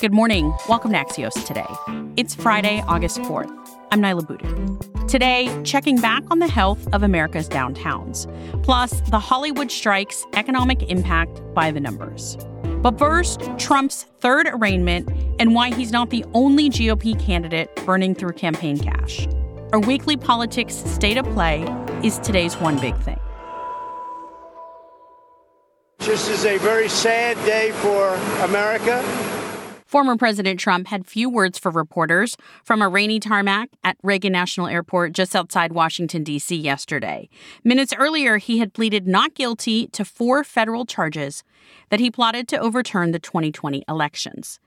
Good morning. Welcome to Axios today. It's Friday, August 4th. I'm Niala Boodhoo. Today, checking back on the health of America's downtowns, plus the Hollywood strikes economic impact by the numbers. But first, Trump's third arraignment and why he's not the only GOP candidate burning through campaign cash. Our weekly politics state of play is today's one big thing. This is a very sad day for America. Former President Trump had few words for reporters from a rainy tarmac at Reagan National Airport just outside Washington, D.C. yesterday. Minutes earlier, he had pleaded not guilty to four federal charges that he plotted to overturn the 2020 elections.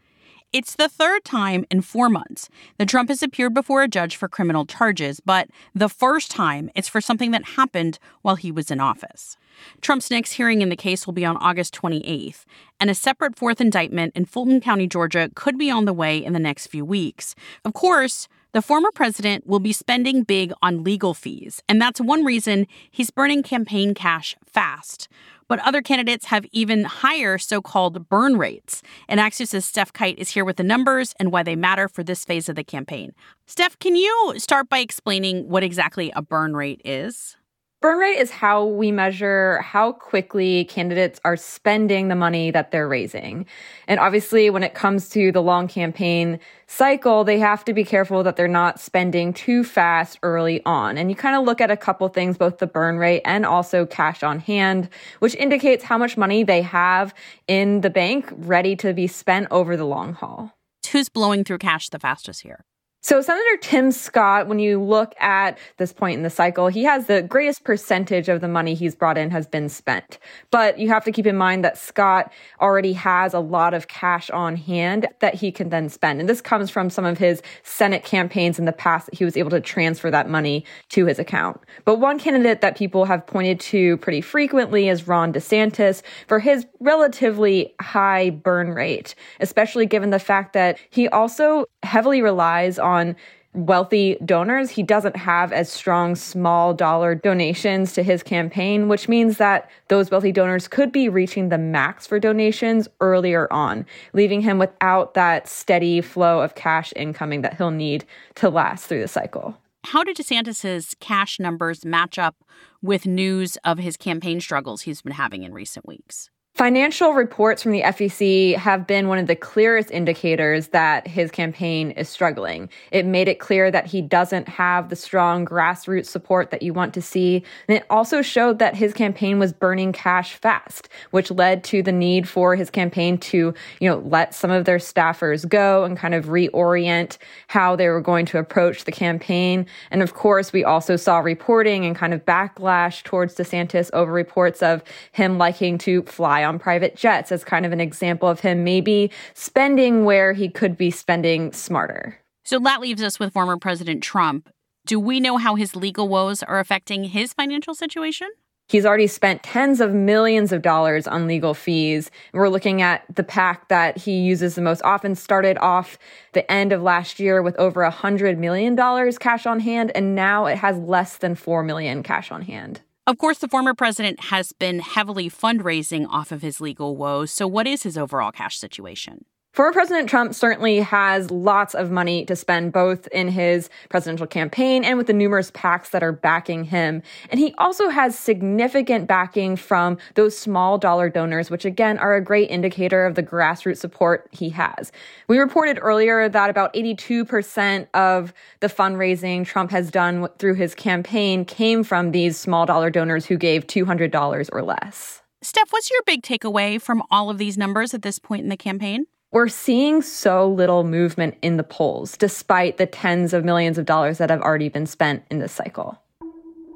It's the third time in four months that Trump has appeared before a judge for criminal charges, but the first time it's for something that happened while he was in office. Trump's next hearing in the case will be on August 28th, and a separate fourth indictment in Fulton County, Georgia could be on the way in the next few weeks. Of course, the former president will be spending big on legal fees, and that's one reason he's burning campaign cash fast. But other candidates have even higher so called burn rates. And Axios' Stef Kight is here with the numbers and why they matter for this phase of the campaign. Stef, can you start by explaining what exactly a burn rate is? Burn rate is how we measure how quickly candidates are spending the money that they're raising. And obviously, when it comes to the long campaign cycle, they have to be careful that they're not spending too fast early on. And you kind of look at a couple things, both the burn rate and also cash on hand, which indicates how much money they have in the bank ready to be spent over the long haul. Who's blowing through cash the fastest here? So, Senator Tim Scott, when you look at this point in the cycle, he has the greatest percentage of the money he's brought in has been spent. But you have to keep in mind that Scott already has a lot of cash on hand that he can then spend. And this comes from some of his Senate campaigns in the past that he was able to transfer that money to his account. But one candidate that people have pointed to pretty frequently is Ron DeSantis for his relatively high burn rate, especially given the fact that he also heavily relies on on wealthy donors. He doesn't have as strong small dollar donations to his campaign, which means that those wealthy donors could be reaching the max for donations earlier on, leaving him without that steady flow of cash incoming that he'll need to last through the cycle. How did DeSantis's cash numbers match up with news of his campaign struggles he's been having in recent weeks? Financial reports from the FEC have been one of the clearest indicators that his campaign is struggling. It made it clear that he doesn't have the strong grassroots support that you want to see. And it also showed that his campaign was burning cash fast, which led to the need for his campaign to, you know, let some of their staffers go and kind of reorient how they were going to approach the campaign. And of course, we also saw reporting and kind of backlash towards DeSantis over reports of him liking to fly on private jets as kind of an example of him maybe spending where he could be spending smarter. So that leaves us with former President Trump. Do we know how his legal woes are affecting his financial situation? He's already spent tens of millions of dollars on legal fees. We're looking at the PAC that he uses the most often, started off the end of last year with over a $100 million cash on hand, and now it has less than 4 million cash on hand. Of course, the former president has been heavily fundraising off of his legal woes. So, what is his overall cash situation? Former President Trump certainly has lots of money to spend both in his presidential campaign and with the numerous PACs that are backing him. And he also has significant backing from those small dollar donors, which again are a great indicator of the grassroots support he has. We reported earlier that about 82% of the fundraising Trump has done through his campaign came from these small dollar donors who gave $200 or less. Stef, what's your big takeaway from all of these numbers at this point in the campaign? We're seeing so little movement in the polls, despite the tens of millions of dollars that have already been spent in this cycle.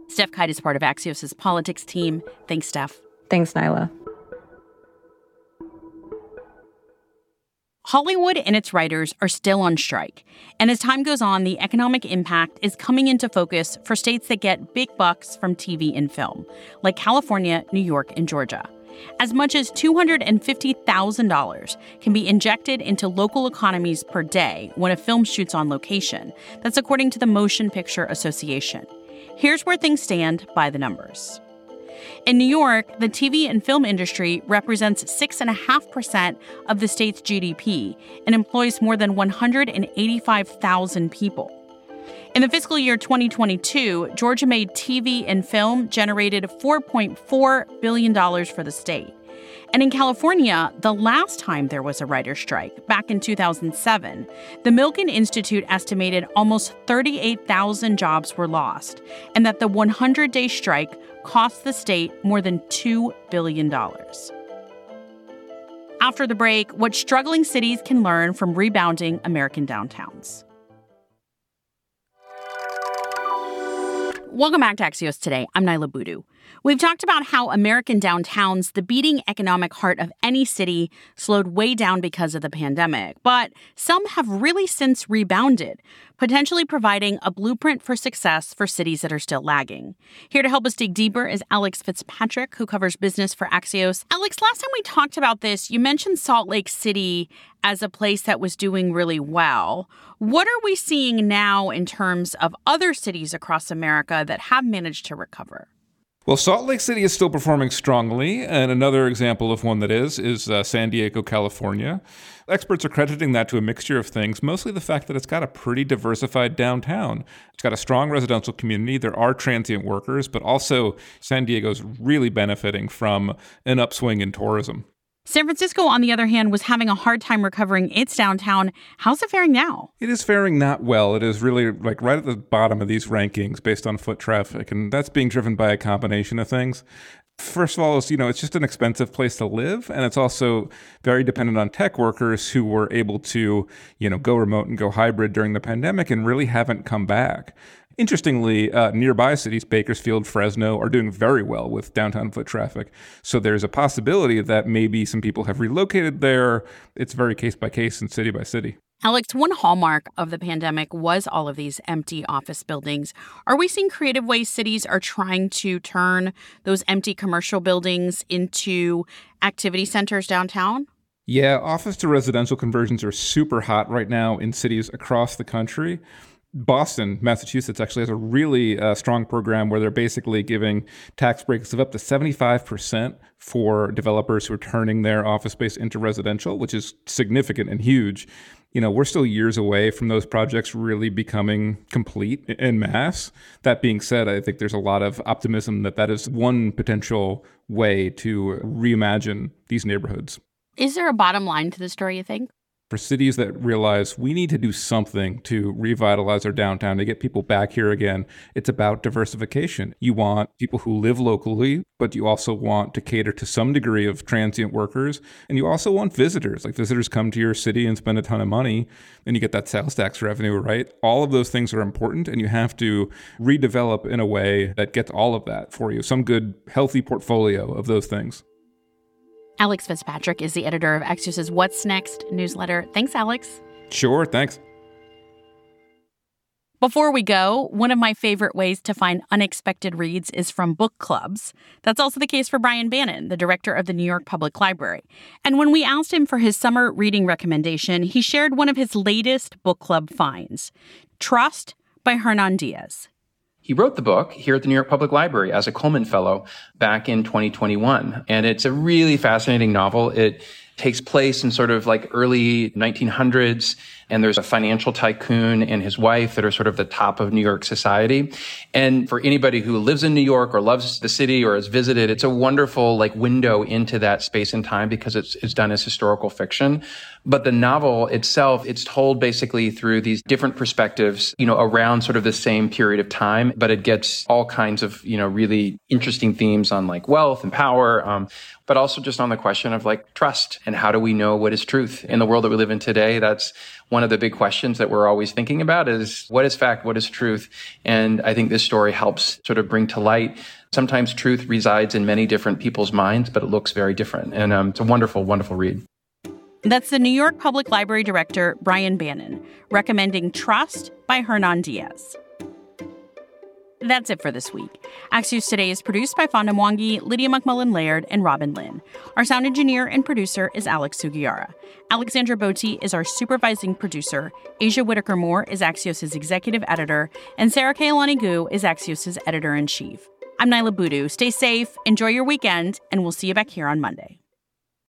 Stef Kight is part of Axios' politics team. Thanks, Stef. Thanks, Niala. Hollywood and its writers are still on strike. And as time goes on, the economic impact is coming into focus for states that get big bucks from TV and film, like California, New York, and Georgia. As much as $250,000 can be injected into local economies per day when a film shoots on location. That's according to the Motion Picture Association. Here's where things stand by the numbers. In New York, the TV and film industry represents 6.5% of the state's GDP and employs more than 185,000 people. In the fiscal year 2022, Georgia made TV and film generated $4.4 billion for the state. And in California, the last time there was a writer's strike, back in 2007, the Milken Institute estimated almost 38,000 jobs were lost, and that the 100 day strike cost the state more than $2 billion. After the break, what struggling cities can learn from rebounding American downtowns. Welcome back to Axios Today. I'm Niala Boodhoo. We've talked about how American downtowns, the beating economic heart of any city, slowed way down because of the pandemic, but some have really since rebounded, potentially providing a blueprint for success for cities that are still lagging. Here to help us dig deeper is Alex Fitzpatrick, who covers business for Axios. Alex, last time we talked about this, you mentioned Salt Lake City as a place that was doing really well. What are we seeing now in terms of other cities across America that have managed to recover? Well, Salt Lake City is still performing strongly, and another example of one that is is uh, San Diego, California. Experts are crediting that to a mixture of things, mostly the fact that it's got a pretty diversified downtown. It's got a strong residential community. There are transient workers, but also San Diego's really benefiting from an upswing in tourism. San Francisco, on the other hand, was having a hard time recovering its downtown. How's it faring now? It is faring not well. It is really like right at the bottom of these rankings based on foot traffic, and that's being driven by a combination of things. First of all, is you know it's just an expensive place to live, and it's also very dependent on tech workers who were able to you know go remote and go hybrid during the pandemic and really haven't come back. Interestingly, uh, nearby cities, Bakersfield, Fresno, are doing very well with downtown foot traffic. So there's a possibility that maybe some people have relocated there. It's very case by case and city by city. Alex, one hallmark of the pandemic was all of these empty office buildings. Are we seeing creative ways cities are trying to turn those empty commercial buildings into activity centers downtown? Yeah, office to residential conversions are super hot right now in cities across the country. Boston, Massachusetts, actually has a really uh, strong program where they're basically giving tax breaks of up to 75% for developers who are turning their office space into residential, which is significant and huge. You know, we're still years away from those projects really becoming complete in mass. That being said, I think there's a lot of optimism that that is one potential way to reimagine these neighborhoods. Is there a bottom line to the story, you think? For cities that realize we need to do something to revitalize our downtown to get people back here again. It's about diversification. You want people who live locally but you also want to cater to some degree of transient workers. And you also want visitors. Like visitors come to your city and spend a ton of money and you get that sales tax revenue right? All of those things are important and you have to redevelop in a way that gets all of that for you. Some good healthy portfolio of those things Alex Fitzpatrick is the editor of Axios' What's Next newsletter. Thanks, Alex. Sure, thanks. Before we go, one of my favorite ways to find unexpected reads is from book clubs. That's also the case for Brian Bannon, the director of the New York Public Library. And when we asked him for his summer reading recommendation, he shared one of his latest book club finds Trust by Hernan Diaz. He wrote the book here at the New York Public Library as a Cullman Fellow back in 2021. And it's a really fascinating novel. It takes place in sort of like early 1900s and there's a financial tycoon and his wife that are sort of the top of New York society. And for anybody who lives in New York or loves the city or has visited, it's a wonderful like window into that space and time because it's, it's done as historical fiction. But the novel itself, it's told basically through these different perspectives, you know, around sort of the same period of time, but it gets all kinds of, you know, really interesting themes on like wealth and power, um, but also just on the question of like trust and how do we know what is truth in the world that we live in today. That's one of the big questions that we're always thinking about is what is fact? What is truth? And I think this story helps sort of bring to light. Sometimes truth resides in many different people's minds, but it looks very different. And um, it's a wonderful, wonderful read. That's the New York Public Library director, Brian Bannon, recommending Trust by Hernan Diaz. That's it for this week. Axios Today is produced by Fonda Mwangi, Lydia McMullen Laird, and Robin Lynn. Our sound engineer and producer is Alex Sugiura. Alexandra Botti is our supervising producer. Aja Whitaker Moore is Axios' executive editor. And Sara Kehaulani Goo is Axios' editor in chief. I'm Niala Boodhoo. Stay safe, enjoy your weekend, and we'll see you back here on Monday.